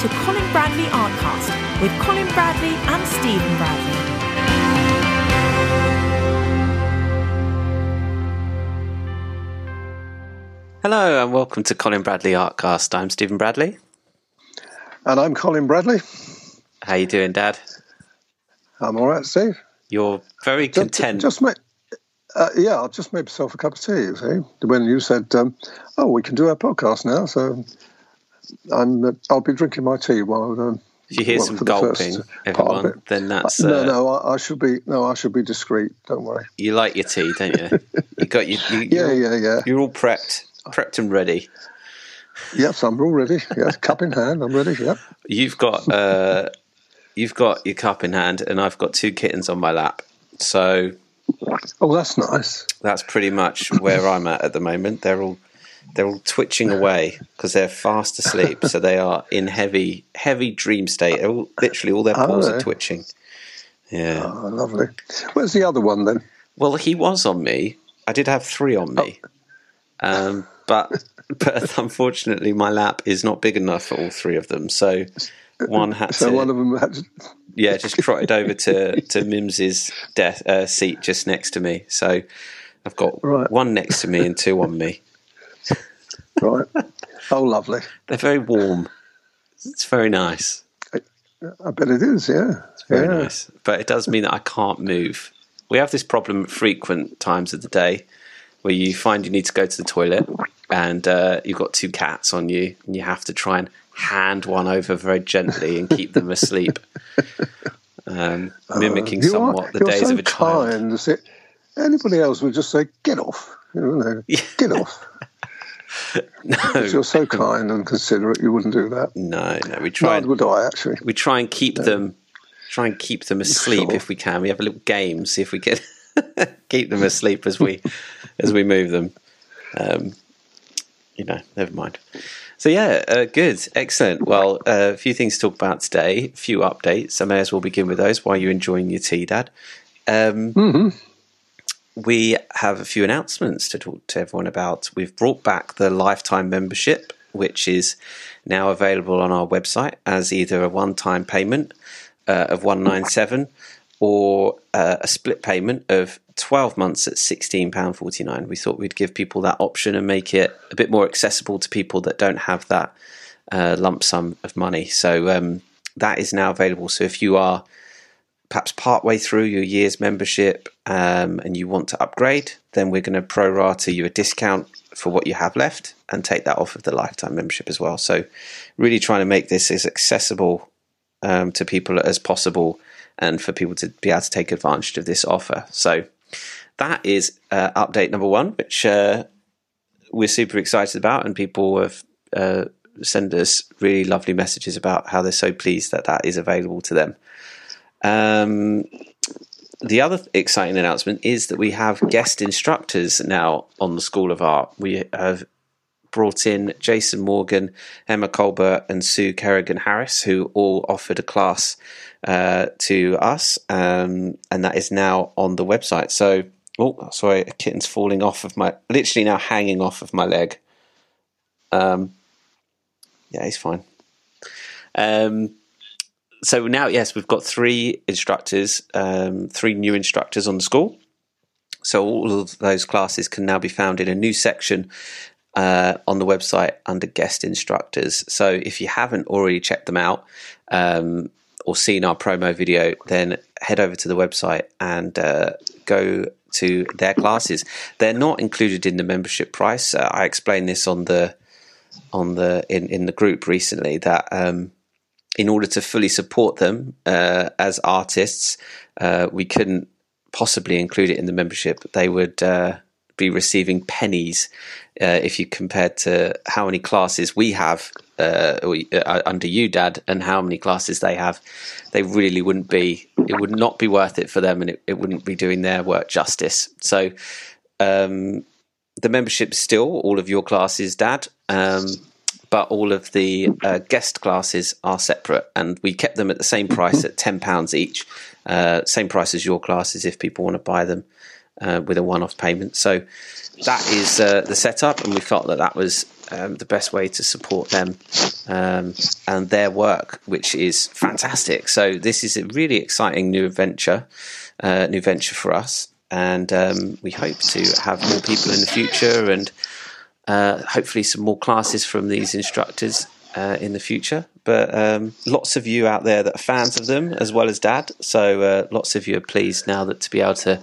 to Colin Bradley Artcast with Colin Bradley and Stephen Bradley. Hello and welcome to Colin Bradley Artcast. I'm Stephen Bradley. And I'm Colin Bradley. How you doing, Dad? I'm all right, Steve. You're very content. just made, uh, yeah, I just made myself a cup of tea. You see, when you said, um, "Oh, we can do our podcast now," so I'm uh, I'll be drinking my tea while. Um, if you hear well, some the gulping, of everyone, then that's no, uh, no, I, I should be no, I should be discreet. Don't worry. you like your tea, don't you? you got you, you Yeah, yeah, yeah. You're all prepped, prepped and ready. Yes, I'm all ready. Yes, cup in hand, I'm ready. Yep. You've got uh, you've got your cup in hand, and I've got two kittens on my lap. So Oh, that's nice. that's pretty much where I'm at at the moment. They're all they're all twitching away because they're fast asleep. so they are in heavy heavy dream state. All, literally, all their Oh, paws are twitching. Yeah. Oh, lovely. Where's the other one then? Well, he was on me. I did have three on me, um, but but unfortunately, my lap is not big enough for all three of them. So one had So to, one of them had to, yeah, just trotted over to to Mims's death, uh, seat just next to me. So I've got Right. one next to me and two on me. Right. Oh, lovely. They're very warm. It's very nice. I bet it is. Yeah. It's very yeah. nice. But it does mean that I can't move. We have this problem at frequent times of the day where you find you need to go to the toilet and uh, you've got two cats on you and you have to try and hand one over very gently and keep them asleep. Um, mimicking You are- somewhat the days so of a child. kind. Anybody else would just say, "Get off," you know, get off. If you're so kind and considerate, you wouldn't do that. No, no, we try Neither would I, actually. we try and keep them try and keep them asleep Sure. if we can. We have a little game, see if we can keep them asleep as we as we move them. Um, you know, never mind. So yeah, uh, good, excellent. Well, uh, a few things to talk about today, a few updates. I may as well begin with those while you're enjoying your tea, Dad. Um, We have a few announcements to talk to everyone about. We've brought back the lifetime membership, which is now available on our website as either a one-time payment uh, of one nine seven or uh, a split payment of 12 months at £16.49. We thought we'd give people that option and make it a bit more accessible to people that don't have that uh, lump sum of money. So um, that is now available. So if you are perhaps partway through your year's membership um, and you want to upgrade, then we're going to pro rata you a discount for what you have left and take that off of the lifetime membership as well. So, really trying to make this as accessible um, to people as possible and for people to be able to take advantage of this offer. So, that is uh, update number one, which uh, we're super excited about, and people have uh, sent us really lovely messages about how they're so pleased that that is available to them. Um, the other exciting announcement is that we have guest instructors now on the School of Art. We have brought in Jason Morgan, Emma Colbert, and Sue Kerrigan Harris, who all offered a class uh, to us, um, and that is now on the website. So, oh, sorry, a kitten's falling off of my, literally now hanging off of my leg. Um, yeah, he's fine. Um, so now, yes, we've got three instructors, um, three new instructors on the school. So all of those classes can now be found in a new section uh, on the website under guest instructors. So if you haven't already checked them out um, or seen our promo video, then head over to the website and uh, go to their classes. They're not included in the membership price. Uh, I explained this on the on the in, in the group recently that um, in order to fully support them uh, as artists, uh, we couldn't possibly include it in the membership. They would uh, be receiving pennies uh, if you compared to how many classes we have uh, uh, under you, Dad, and how many classes they have. They really wouldn't be. It would not be worth it for them, and it, it wouldn't be doing their work justice. So. Um, the membership still all of your classes, Dad, um, but all of the uh, guest classes are separate, and we kept them at the same price at ten pounds each, uh, same price as your classes if people want to buy them uh, with a one-off payment. So that is uh, the setup, and we felt that that was um, the best way to support them um, and their work, which is fantastic. So this is a really exciting new adventure, uh, new venture for us, and um, we hope to have more people in the future and uh, hopefully some more classes from these instructors uh, in the future. But um, lots of you out there that are fans of them, as well as Dad. So uh, lots of you are pleased now that to be able to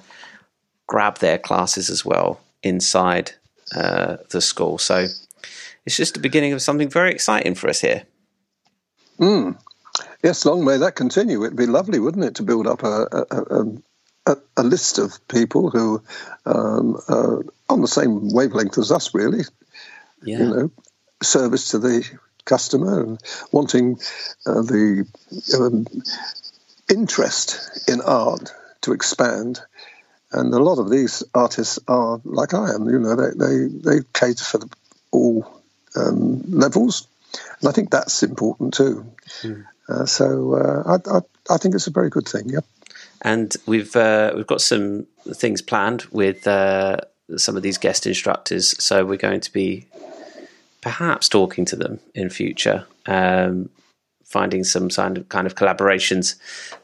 grab their classes as well inside uh, the school. So it's just the beginning of something very exciting for us here. Mm. Yes, long may that continue. It'd be lovely, wouldn't it, to build up a, a, a, a list of people who um, are on the same wavelength as us, really. Yeah. You know, service to the customer and wanting uh, the um, interest in art to expand. And a lot of these artists are like I am. You know, they they, they cater for the, all um, levels, and I think that's important too. Mm. Uh, so uh, I, I, I think it's a very good thing. Yep. And we've uh, we've got some things planned with uh, some of these guest instructors. So we're going to be perhaps talking to them in future, um, finding some kind of kind of collaborations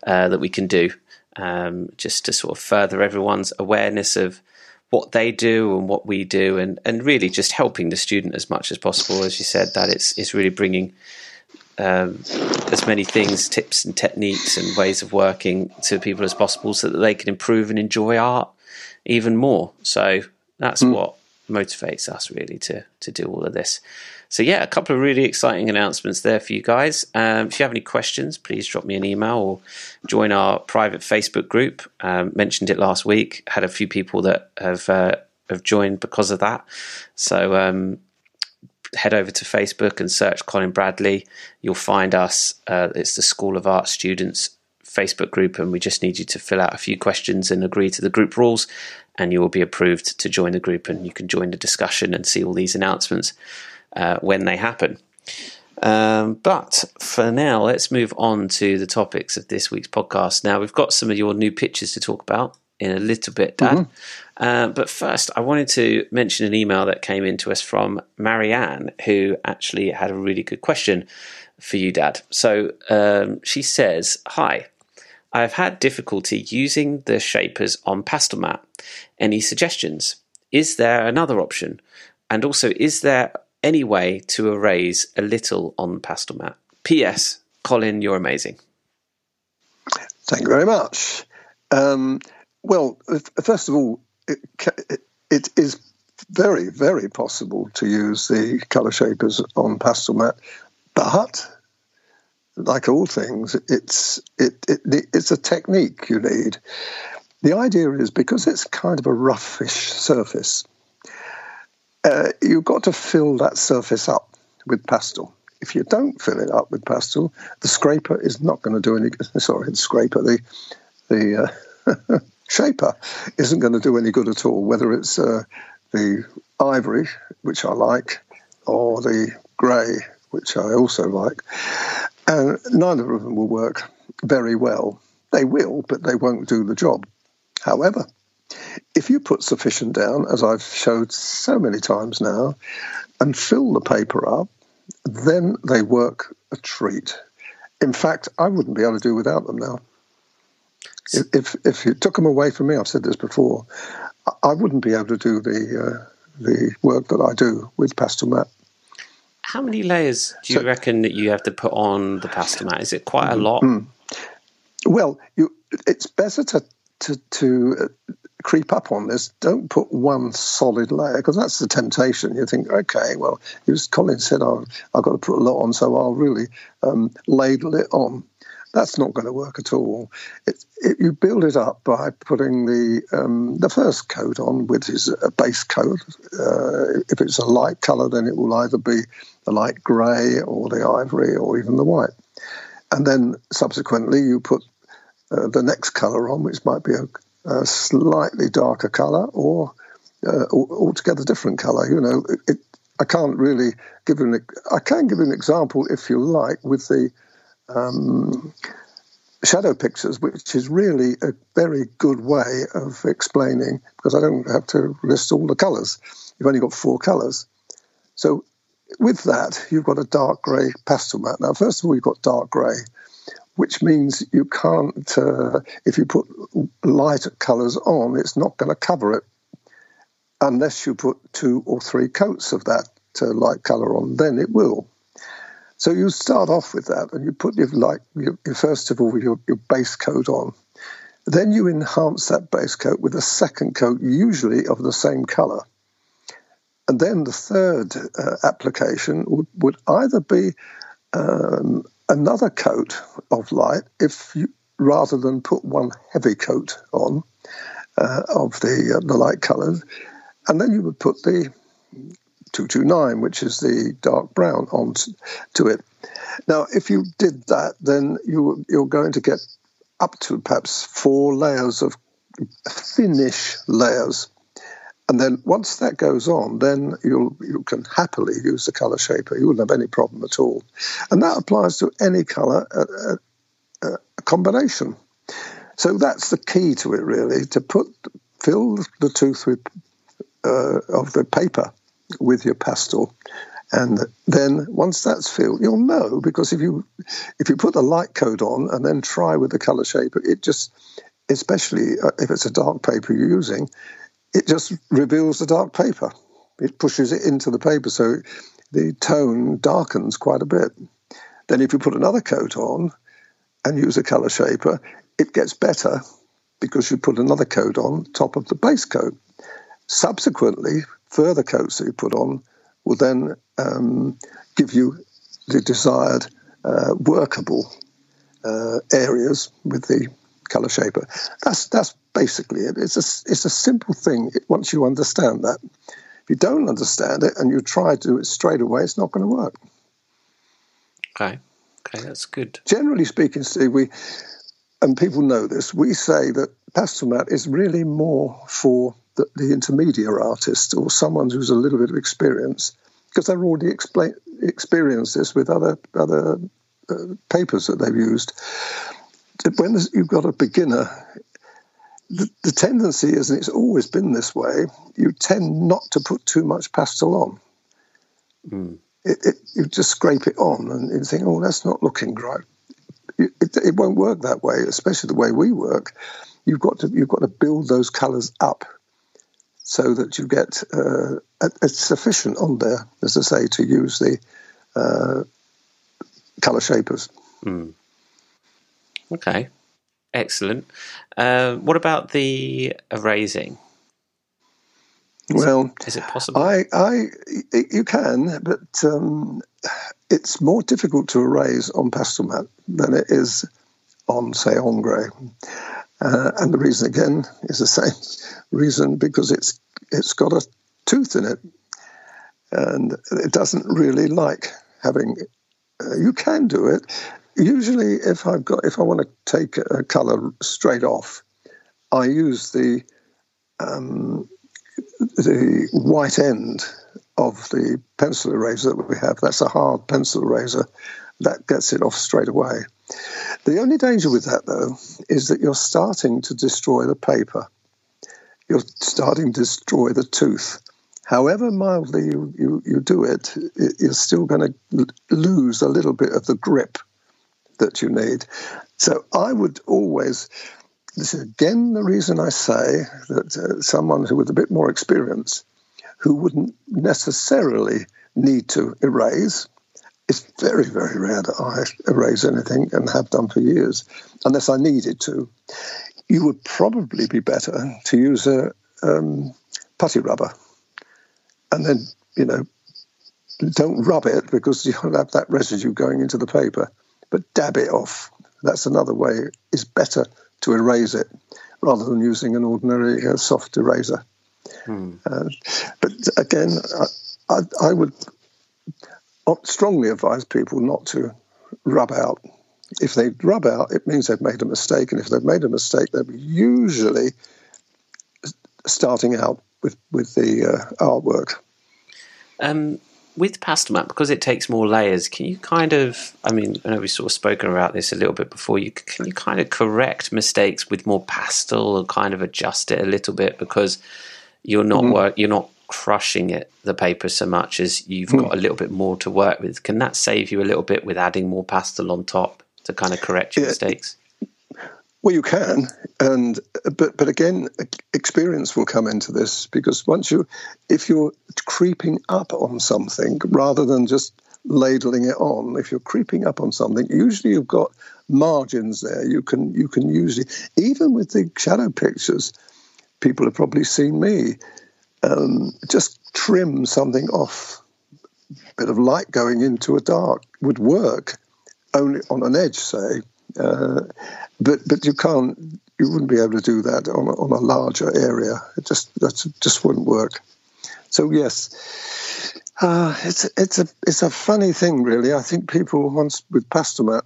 uh, that we can do, um, just to sort of further everyone's awareness of what they do and what we do, and and really just helping the student as much as possible. As you said, that it's it's really bringing. Um, as many things, tips and techniques and ways of working to people as possible so that they can improve and enjoy art even more. So that's mm. what motivates us really to to do all of this. So yeah, a couple of really exciting announcements there for you guys. Um, if you have any questions, please drop me an email or join our private Facebook group. Um, mentioned it last week. Had a few people that have uh, have joined because of that. So um, head over to Facebook and search Colin Bradley. You'll find us. Uh, it's the School of Art Students Facebook group, and we just need you to fill out a few questions and agree to the group rules, and you will be approved to join the group, and you can join the discussion and see all these announcements uh, when they happen. Um, but for now, let's move on to the topics of this week's podcast. Now, we've got some of your new pictures to talk about in a little bit, Dad. Mm-hmm. Uh, but first, I wanted to mention an email that came in to us from Marianne, who actually had a really good question for you, Dad. So um, she says, Hi, I've had difficulty using the shapers on Pastelmat. Any suggestions? Is there another option? And also, is there any way to erase a little on Pastelmat? P.S. Colin, you're amazing. Thank you very much. Um, well, first of all, it, it is very, very possible to use the colour shapers on Pastelmat, but like all things, it's it, it it's a technique you need. The idea is because it's kind of a roughish surface, uh, you've got to fill that surface up with pastel. If you don't fill it up with pastel, the scraper is not going to do any. Sorry, the scraper, the the uh, shaper isn't going to do any good at all. Whether it's uh, the ivory, which I like, or the grey, which I also like. And neither of them will work very well. They will, but they won't do the job. However, if you put sufficient down, as I've showed so many times now, and fill the paper up, then they work a treat. In fact, I wouldn't be able to do without them now. If if you took them away from me, I've said this before, I wouldn't be able to do the uh, the work that I do with Pastelmat. How many layers do you so, reckon that you have to put on the Pastelmat? Is it quite a lot? Mm, well, you, it's better to to, to uh, creep up on this. Don't put one solid layer because that's the temptation. You think, okay, well, as Colin said, oh, I've got to put a lot on, so I'll really um, ladle it on. That's not going to work at all. It, it, you build it up by putting the um, the first coat on, which is a base coat. Uh, if it's a light colour, then it will either be the light grey or the ivory or even the white. And then subsequently, you put uh, the next colour on, which might be a, a slightly darker colour or uh, altogether different colour. You know, it, I can't really give an I can give an example if you like with the um, shadow pictures, which is really a very good way of explaining because I don't have to list all the colours. You've only got four colours. So with that, you've got a dark grey Pastelmat. Now, first of all, you've got dark grey, which means you can't, uh, if you put light colours on, it's not going to cover it unless you put two or three coats of that uh, light colour on, then it will. So you start off with that, and you put your like your, your first of all your, your base coat on. Then you enhance that base coat with a second coat, usually of the same colour. And then the third uh, application would, would either be um, another coat of light, if you rather than put one heavy coat on uh, of the uh, the light colours, and then you would put the 229, which is the dark brown, onto it. Now, if you did that, then you, you're going to get up to perhaps four layers of finish layers. And then once that goes on, then you you can happily use the color shaper. You wouldn't have any problem at all. And that applies to any color uh, uh, combination. So that's the key to it, really, to put fill the tooth with uh, of the paper with your pastel. And then once that's filled, you'll know because if you if you put the light coat on and then try with the color shaper, it just, especially uh, if it's a dark paper you're using, it just reveals the dark paper. It pushes it into the paper, so the tone darkens quite a bit. Then if you put another coat on and use a color shaper, it gets better because you put another coat on top of the base coat. Subsequently, further coats that you put on will then um, give you the desired uh, workable uh, areas with the color shaper. That's that's basically it. It's a it's a simple thing once you understand that. If you don't understand it and you try to do it straight away, it's not going to work. Okay, okay, that's good. Generally speaking, Steve, we and people know this. We say that Pastelmat is really more for the, the intermediate artist or someone who's a little bit of experience, because they've already explain, experienced this with other other uh, papers that they've used. When you've got a beginner, the, the tendency is, and it's always been this way, you tend not to put too much pastel on. Mm. It, it, you just scrape it on and you think, oh, that's not looking right. It, it, won't work that way, especially the way we work. You've got to you've got to build those colours up so that you get uh, it's sufficient on there, as I say, to use the uh, color shapers. Mm. Okay, excellent. Uh, what about the erasing? Is well, it, is it possible? I, I, you can, but um, it's more difficult to erase on Pastelmat than it is on, say, ombre. Uh, and the reason again is the same reason because it's it's got a tooth in it, and it doesn't really like having. Uh, you can do it. Usually, if I've got if I want to take a color straight off, I use the um, the white end of the pencil eraser that we have. That's a hard pencil eraser that gets it off straight away. The only danger with that, though, is that you're starting to destroy the paper. You're starting to destroy the tooth. However mildly you, you, you do it, you're still going to lose a little bit of the grip that you need. So I would always, this is again the reason I say that uh, someone who with a bit more experience, who wouldn't necessarily need to erase, it's very, very rare that I erase anything and have done for years, unless I needed to. You would probably be better to use a um, putty rubber, and then you know, don't rub it because you'll have that residue going into the paper. But dab it off. That's another way. It's better to erase it rather than using an ordinary uh, soft eraser. Hmm. Uh, but again, I, I, I would strongly advise people not to rub out. If they rub out, it means they've made a mistake, and if they've made a mistake, they're usually starting out with with the uh, artwork. Um, with Pastelmat, because it takes more layers, can you kind of, I mean, I know we've sort of spoken about this a little bit before, you can you kind of correct mistakes with more pastel and kind of adjust it a little bit because you're not mm. work, you're not crushing it, the paper so much as you've mm. got a little bit more to work with. Can that save you a little bit with adding more pastel on top to kind of correct your yeah. mistakes? Well, you can, and but but again, experience will come into this because once you, if you're creeping up on something rather than just ladling it on, if you're creeping up on something, usually you've got margins there. You can you can usually even with the shadow pictures, people have probably seen me um, just trim something off. A bit of light going into a dark would work only on an edge, say, uh, but but you can't you wouldn't be able to do that on a, on a larger area. It just that just wouldn't work. So yes, uh, it's it's a it's a funny thing really. I think people once with Pastelmat,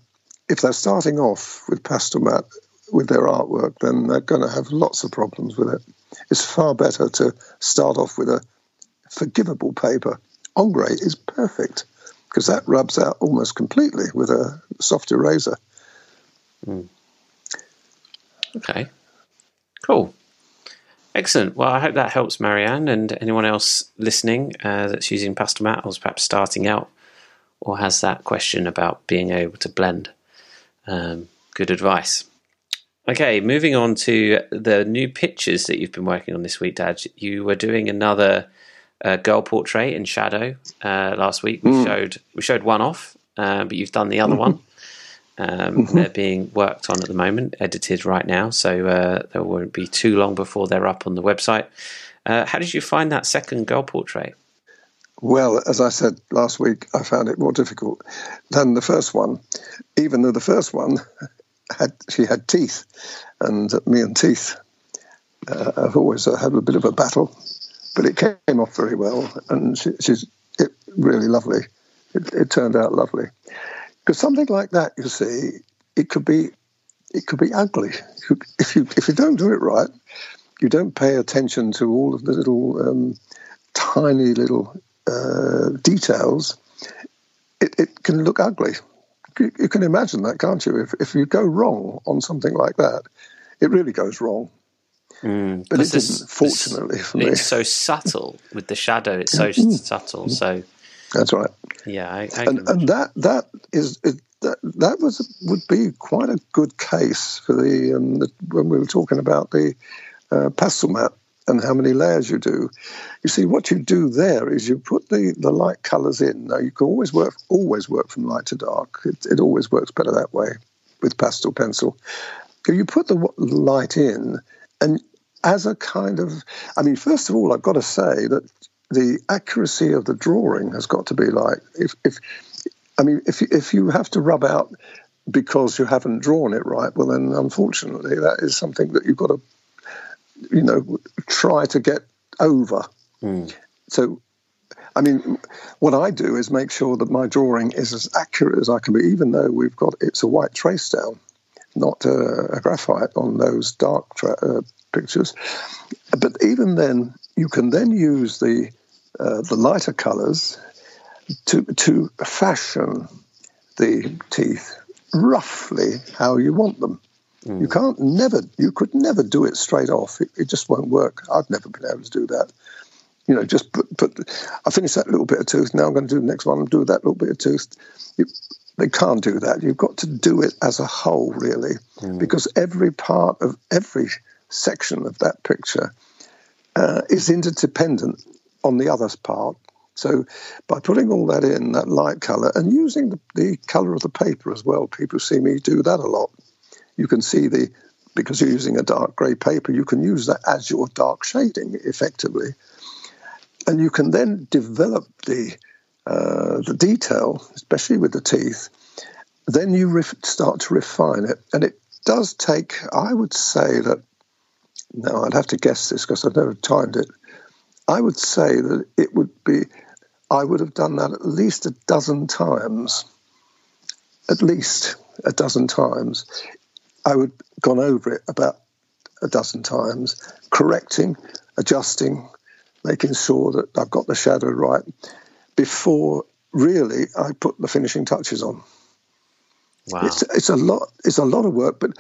if they're starting off with Pastelmat with their artwork, then they're going to have lots of problems with it. It's far better to start off with a forgivable paper. Ingres is perfect because that rubs out almost completely with a soft eraser. Mm. Okay. Cool. Excellent. Well, I hope that helps Marianne and anyone else listening uh, that's using Pastelmat or is perhaps starting out or has that question about being able to blend. Um, good advice. Okay, moving on to the new pictures that you've been working on this week, Dad. You were doing another uh, girl portrait in shadow uh, last week. We mm. showed we showed one off, uh, but you've done the other one. Um, mm-hmm. They're being worked on at the moment, edited right now, so uh, there won't be too long before they're up on the website. Uh, how did you find that second girl portrait? Well, as I said last week, I found it more difficult than the first one, even though the first one had she had teeth, and me and teeth, uh, I've always had a bit of a battle, but it came off very well, and she, she's it, really lovely. It, it turned out lovely. Because something like that, you see, it could be it could be ugly if you if you don't do it right. You don't pay attention to all of the little um, tiny little uh, details. It, it can look ugly. You, can imagine that, can't you? If if you go wrong on something like that, it really goes wrong. Mm, but it didn't, fortunately for me. It's so subtle with the shadow. It's so mm. subtle. So that's right. Yeah, I, I and, and, that that is that that was would be quite a good case for the, um, the when we were talking about the uh, Pastelmat and how many layers you do. You see, what you do there is you put the, the light colours in. Now you can always work always work from light to dark. It, it always works better that way with pastel pencil. If you put the light in, and as a kind of, I mean, first of all, I've got to say that the accuracy of the drawing has got to be like if if I mean if if you have to rub out because you haven't drawn it right, well then unfortunately that is something that you've got to you know try to get over. Mm. So I mean, what I do is make sure that my drawing is as accurate as I can be, even though we've got it's a white trace down, not a, a graphite on those dark tra- uh, pictures. But even then, you can then use the uh, the lighter colours to to fashion the teeth roughly how you want them. Mm. You can't never you could never do it straight off. It, it, just won't work. I've never been able to do that. You know, just put put. I finished that little bit of tooth. Now I'm going to do the next one and do that little bit of tooth. You, they can't do that. You've got to do it as a whole, really, mm. because every part of every section of that picture uh, is interdependent on the other's part. So by putting all that in, that light color, and using the, the color of the paper as well, people see me do that a lot. You can see the, because you're using a dark gray paper, you can use that as your dark shading effectively. And you can then develop the, uh, the detail, especially with the teeth. Then you ref- start to refine it. And it does take, I would say that, now I'd have to guess this because I've never timed it, I would say that it would be, I would have done that at least a dozen times. At least a dozen times. I would have gone over it about a dozen times, correcting, adjusting, making sure that I've got the shadow right. before really I put the finishing touches on. Wow. It's it's a lot it's a lot of work, but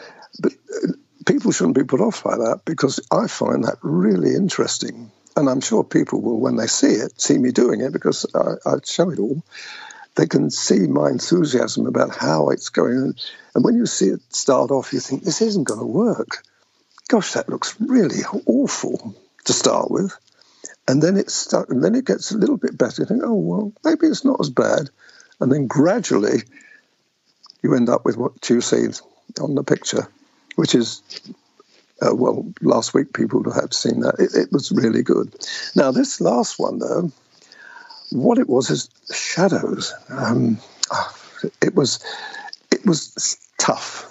but uh, people shouldn't be put off by that because I find that really interesting, and I'm sure people will when they see it see me doing it because I, I show it all. They can see my enthusiasm about how it's going, and, when you see it start off, you think this isn't going to work. Gosh, that looks really awful to start with, and then it start, and then it gets a little bit better. You think, oh well, maybe it's not as bad, and then gradually you end up with what you see on the picture, which is, uh, well, last week people would have seen that. It, it, was really good. Now, this last one, though, what it was is shadows. Um, it was it was tough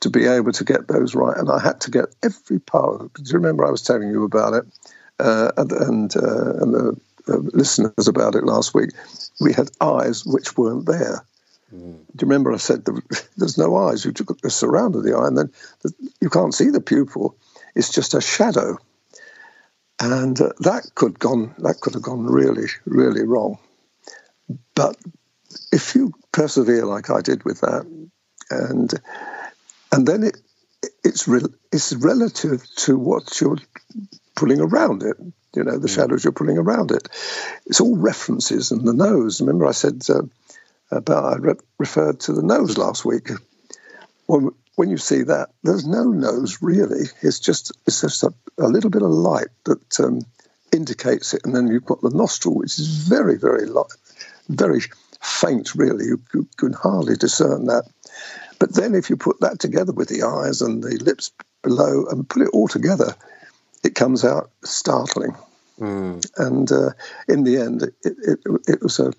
to be able to get those right, and I had to get every part. Do you remember I was telling you about it, uh, and and, uh, and the listeners about it last week? We had eyes which weren't there. Mm. Do you remember I said there's no eyes? You took the surround of the eye, and then you can't see the pupil. It's just a shadow, and uh, that could gone that could have gone really really wrong. But if you persevere like I did with that, and and then it it's re, it's relative to what you're pulling around it. You know, the mm. shadows you're pulling around it. It's all references and the nose. Remember, I said. Uh, about I re- referred to the nose last week. When, when you see that, there's no nose really. It's just it's just a, a little bit of light that um, indicates it, and then you've got the nostril, which is very very light, very faint. Really, you, you can hardly discern that. But then, if you put that together with the eyes and the lips below and put it all together, it comes out startling. Mm. And uh, in the end, it, it, it was a,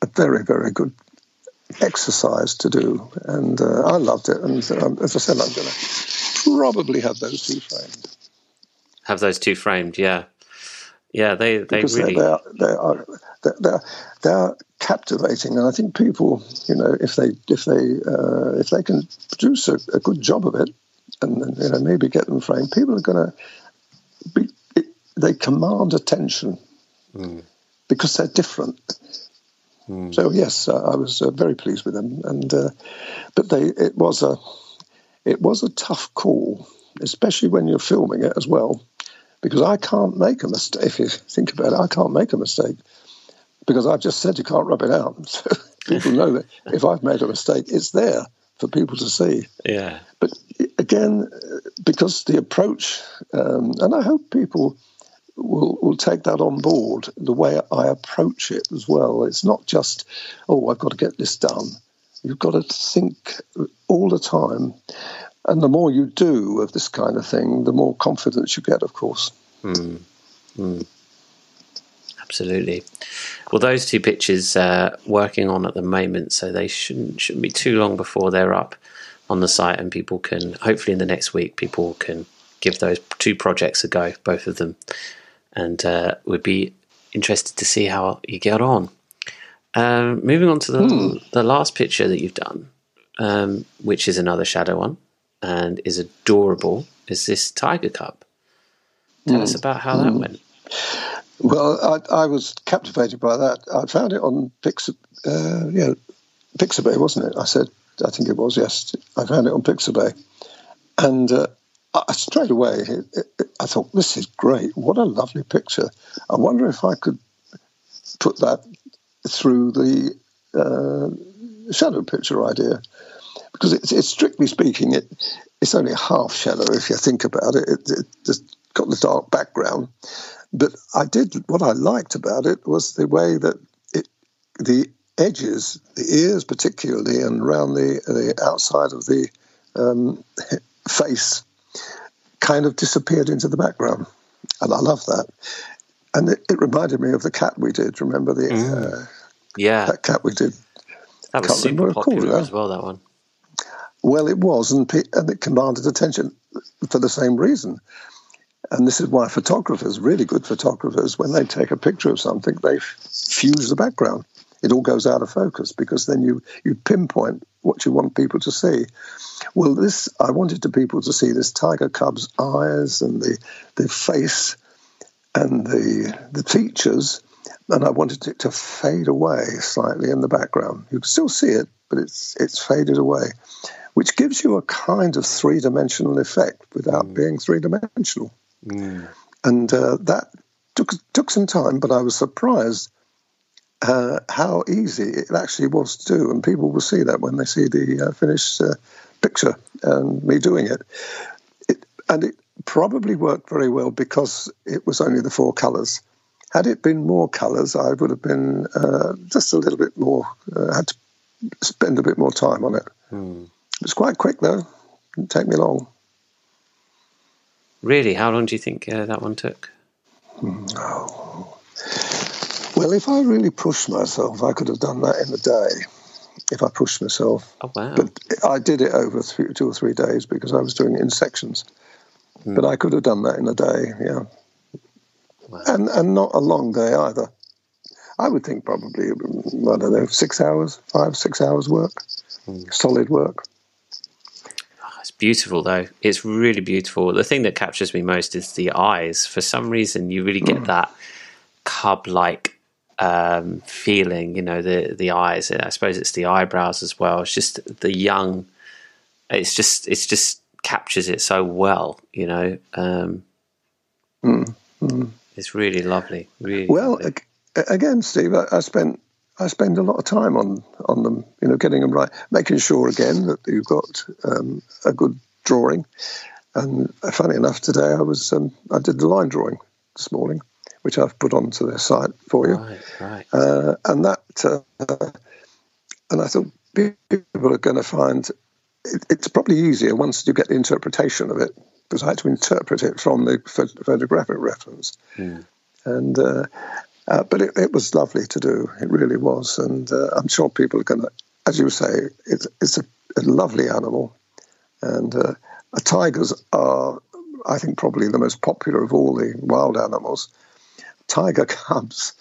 a, very, very good exercise to do, and uh, I loved it. And um, as I said, I'm going to probably have those two framed. Have those two framed, yeah, yeah. They they because really they are they are they're, they are captivating, and I think people, you know, if they if they uh, if they can produce a, a, good job of it, and, and you know maybe get them framed, people are going to be. It, they command attention mm. because they're different Mm. So yes, uh, I was uh, very pleased with them, and uh, but they it was a it was a tough call, especially when you're filming it as well, because I can't make a mistake. If you think about it, I can't make a mistake because I've just said you can't rub it out. So people know that if I've made a mistake, it's there for people to see. Yeah. But again, because the approach, um, and I hope people will will take that on board the way I approach it as well. It's not just oh I've got to get this done. You've got to think all the time, and the more you do of this kind of thing, the more confidence you get, of course. Mm. Mm. Absolutely. Well, those two pictures uh, working on at the moment, so they shouldn't shouldn't be too long before they're up on the site, and people can hopefully in the next week people can give those two projects a go, both of them and uh, would be interested to see how you get on. Um, moving on to the, hmm. the last picture that you've done, um, which is another shadow one and is adorable, is this tiger cub. Tell us hmm. about how that hmm. went. Well, I, I, was captivated by that. I found it on Pix, uh, yeah, Pixabay, wasn't it? I said, I think it was. Yes, I found it on Pixabay, and uh, I, straight away, it, it, I thought, this is great. What a lovely picture. I wonder if I could put that through the uh, shadow picture idea. Because it's, it's, strictly speaking, it it's only half shadow if you think about it. It, it just got the dark background. But I did what I liked about it was the way that it the edges, the ears particularly, and around the the outside of the um, face kind of disappeared into the background. And I love that. And it, it reminded me of the cat we did. Remember the mm. uh, yeah that cat we did? That was super popular as well. That one. Well, it was, and, and it commanded attention for the same reason. And this is why photographers, really good photographers, when they take a picture of something, they fuse the background. It all goes out of focus because then you you pinpoint what you want people to see. Well, this I wanted the people to see this tiger cub's eyes and the the face and the the features and I wanted it to fade away slightly in the background. You can still see it, but it's it's faded away, which gives you a kind of three dimensional effect without mm. being three dimensional. Mm. And uh, that took took some time, but I was surprised uh, how easy it actually was to do, and people will see that when they see the uh, finished uh, picture and me doing it. it. And it probably worked very well because it was only the four colours. Had it been more colours, I would have been uh, just a little bit more, uh, had to spend a bit more time on it. Hmm. It was quite quick though, it didn't take me long. Really? How long do you think uh, that one took? Hmm, oh. Well, if I really pushed myself, I could have done that in a day. If I pushed myself. Oh wow! But I did it over three, two or three days because I was doing it in sections. Hmm. But I could have done that in a day. Yeah. Wow. And and not a long day either. I would think probably I don't know six hours, five six hours work, hmm. solid work. Oh, it's beautiful though. It's really beautiful. The thing that captures me most is the eyes. For some reason, you really get mm. that cub-like um, feeling. You know, the the eyes. I suppose it's the eyebrows as well. It's just the young. It's just it's just captures it so well. You know, um, mm, mm. it's really lovely. Really well, lovely. again, Steve, I, I, spent I spend a lot of time on on them. You know, getting them right, making sure again that you've got um, a good drawing. And funny enough, today I was um, I did the line drawing this morning which I've put onto their site for you. Right, right. Uh, and that, uh, and I thought people are going to find it, it's probably easier once you get the interpretation of it, because I had to interpret it from the photographic reference. Mm. And uh, uh, but it, it, was lovely to do. It really was, and uh, I'm sure people are going to, as you say, it's it's a, a lovely animal, and uh, tigers are, I think, probably the most popular of all the wild animals tiger cubs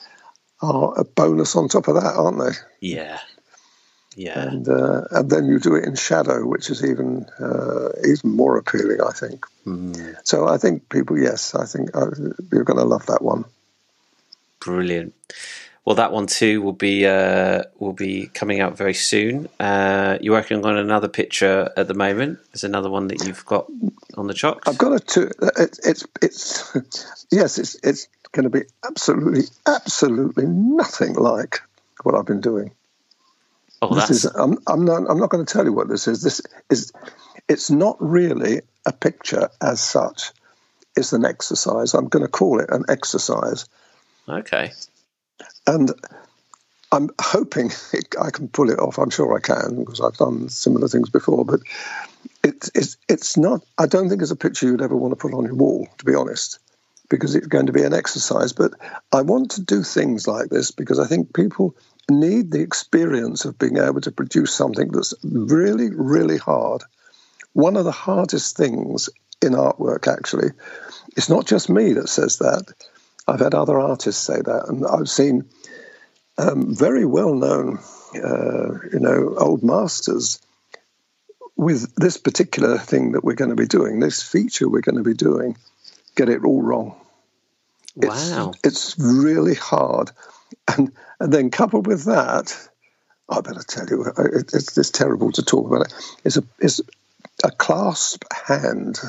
are a bonus on top of that, aren't they? Yeah. Yeah. And, uh, and then you do it in shadow, which is even uh, even more appealing, I think. Mm. So I think people, yes, I think uh, you're going to love that one. Brilliant. Well, that one too will be uh, will be coming out very soon. Uh, you're working on another picture at the moment. There's another one that you've got on the chocks. I've got a two. It's it's, it's yes, it's it's going to be absolutely, absolutely nothing like what I've been doing. Oh, this is, I'm, I'm, not, I'm not going to tell you what this is. This is, it's not really a picture as such. It's an exercise. I'm going to call it an exercise. Okay. And I'm hoping it, I can pull it off. I'm sure I can because I've done similar things before. But it, it's it's not. I don't think it's a picture you'd ever want to put on your wall. To be honest, because it's going to be an exercise. But I want to do things like this because I think people need the experience of being able to produce something that's really, really hard. One of the hardest things in artwork, actually, it's not just me that says that. I've had other artists say that, and I've seen um, very well-known, uh, you know, old masters with this particular thing that we're going to be doing, this feature we're going to be doing, get it all wrong. Wow. It's, it's really hard. And, and then coupled with that, I better tell you, it, it's, it's terrible to talk about it. It's a, it's a clasp hand,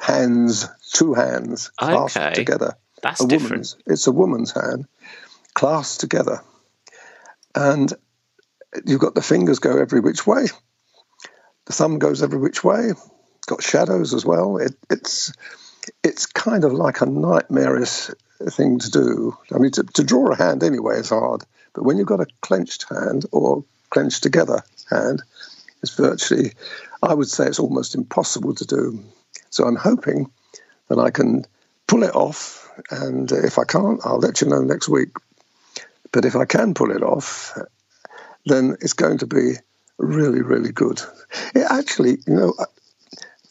hands, two hands clasped okay. together. That's a different. Woman's, it's a woman's hand clasped together. And you've got the fingers go every which way. The thumb goes every which way. Got shadows as well. It, it's it's kind of like a nightmarish thing to do. I mean, to, to draw a hand anyway is hard, but when you've got a clenched hand or clenched together hand, it's virtually, I would say, it's almost impossible to do. So I'm hoping that I can pull it off, and if I can't, I'll let you know next week. But if I can pull it off, then it's going to be really, really good. It actually, you know,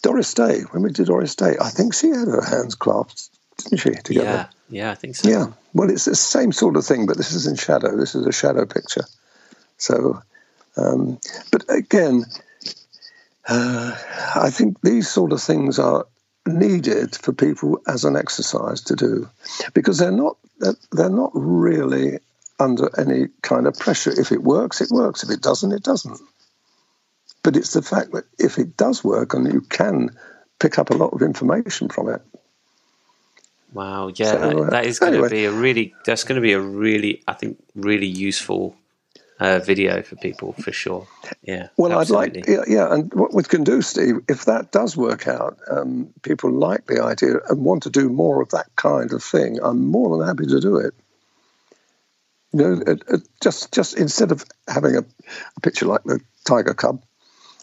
Doris Day, when we did Doris Day, I think she had her hands clasped, didn't she, together? Yeah, yeah, I think so. Yeah, well, it's the same sort of thing, but this is in shadow. This is a shadow picture. So, um, but again, uh, I think these sort of things are needed for people as an exercise to do because they're not they're not really under any kind of pressure. If it works, it works. If it doesn't, it doesn't. But it's the fact that if it does work and you can pick up a lot of information from it. Wow, yeah, so, that, uh, that is going anyway. to be a really that's going to be a really I think really useful uh, video for people for sure. Yeah. Well, absolutely. I'd like, yeah, yeah, and what we can do, Steve, if that does work out, um, people like the idea and want to do more of that kind of thing. I'm more than happy to do it. You know, it, it just just instead of having a, a, picture like the tiger cub,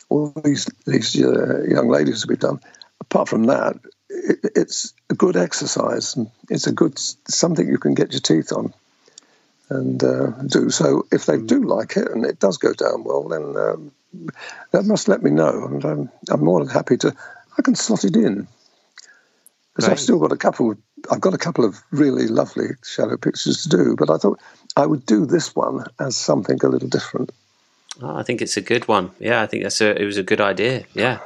all these these uh, young ladies we've done. Apart from that, it, it's a good exercise. It's a good something you can get your teeth on and uh, do. So if they do like it and it does go down well, then um, that must let me know, and I'm, I'm more than happy to. I can slot it in because I've still got a couple. I've got a couple of really lovely shadow pictures to do, but I thought I would do this one as something a little different. Oh, I think it's a good one. Yeah, I think that's a. It was a good idea. Yeah,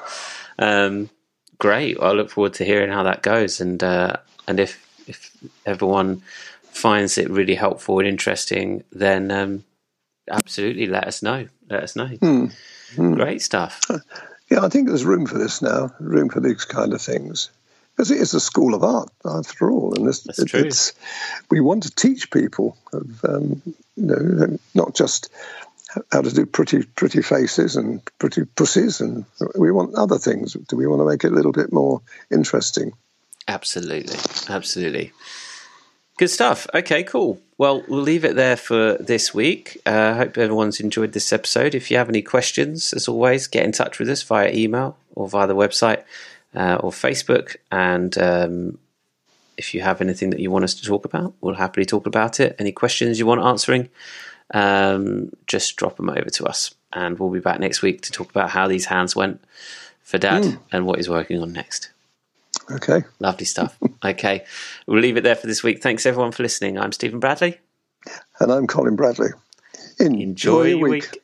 um, great. I look forward to hearing how that goes, and uh, and if if everyone finds it really helpful and interesting, then um, absolutely let us know. Let us know. Mm. Mm. Great stuff. Yeah, I think there's room for this now. Room for these kind of things because it is a school of art after all, and it's, it, it's we want to teach people, of, um, you know, not just how to do pretty pretty faces and pretty pussies, and we want other things. Do we want to make it a little bit more interesting? Absolutely, absolutely. Good stuff. Okay, cool. Well, we'll leave it there for this week. I uh, hope everyone's enjoyed this episode. If you have any questions, as always, get in touch with us via email or via the website uh, or Facebook. And um, if you have anything that you want us to talk about, we'll happily talk about it. Any questions you want answering, um, just drop them over to us. And we'll be back next week to talk about how these hands went for Dad mm. and what he's working on next. Okay. Lovely stuff. okay. We'll leave it there for this week. Thanks everyone for listening. I'm Stephen Bradley. And I'm Colin Bradley. Enjoy, Enjoy your week. week.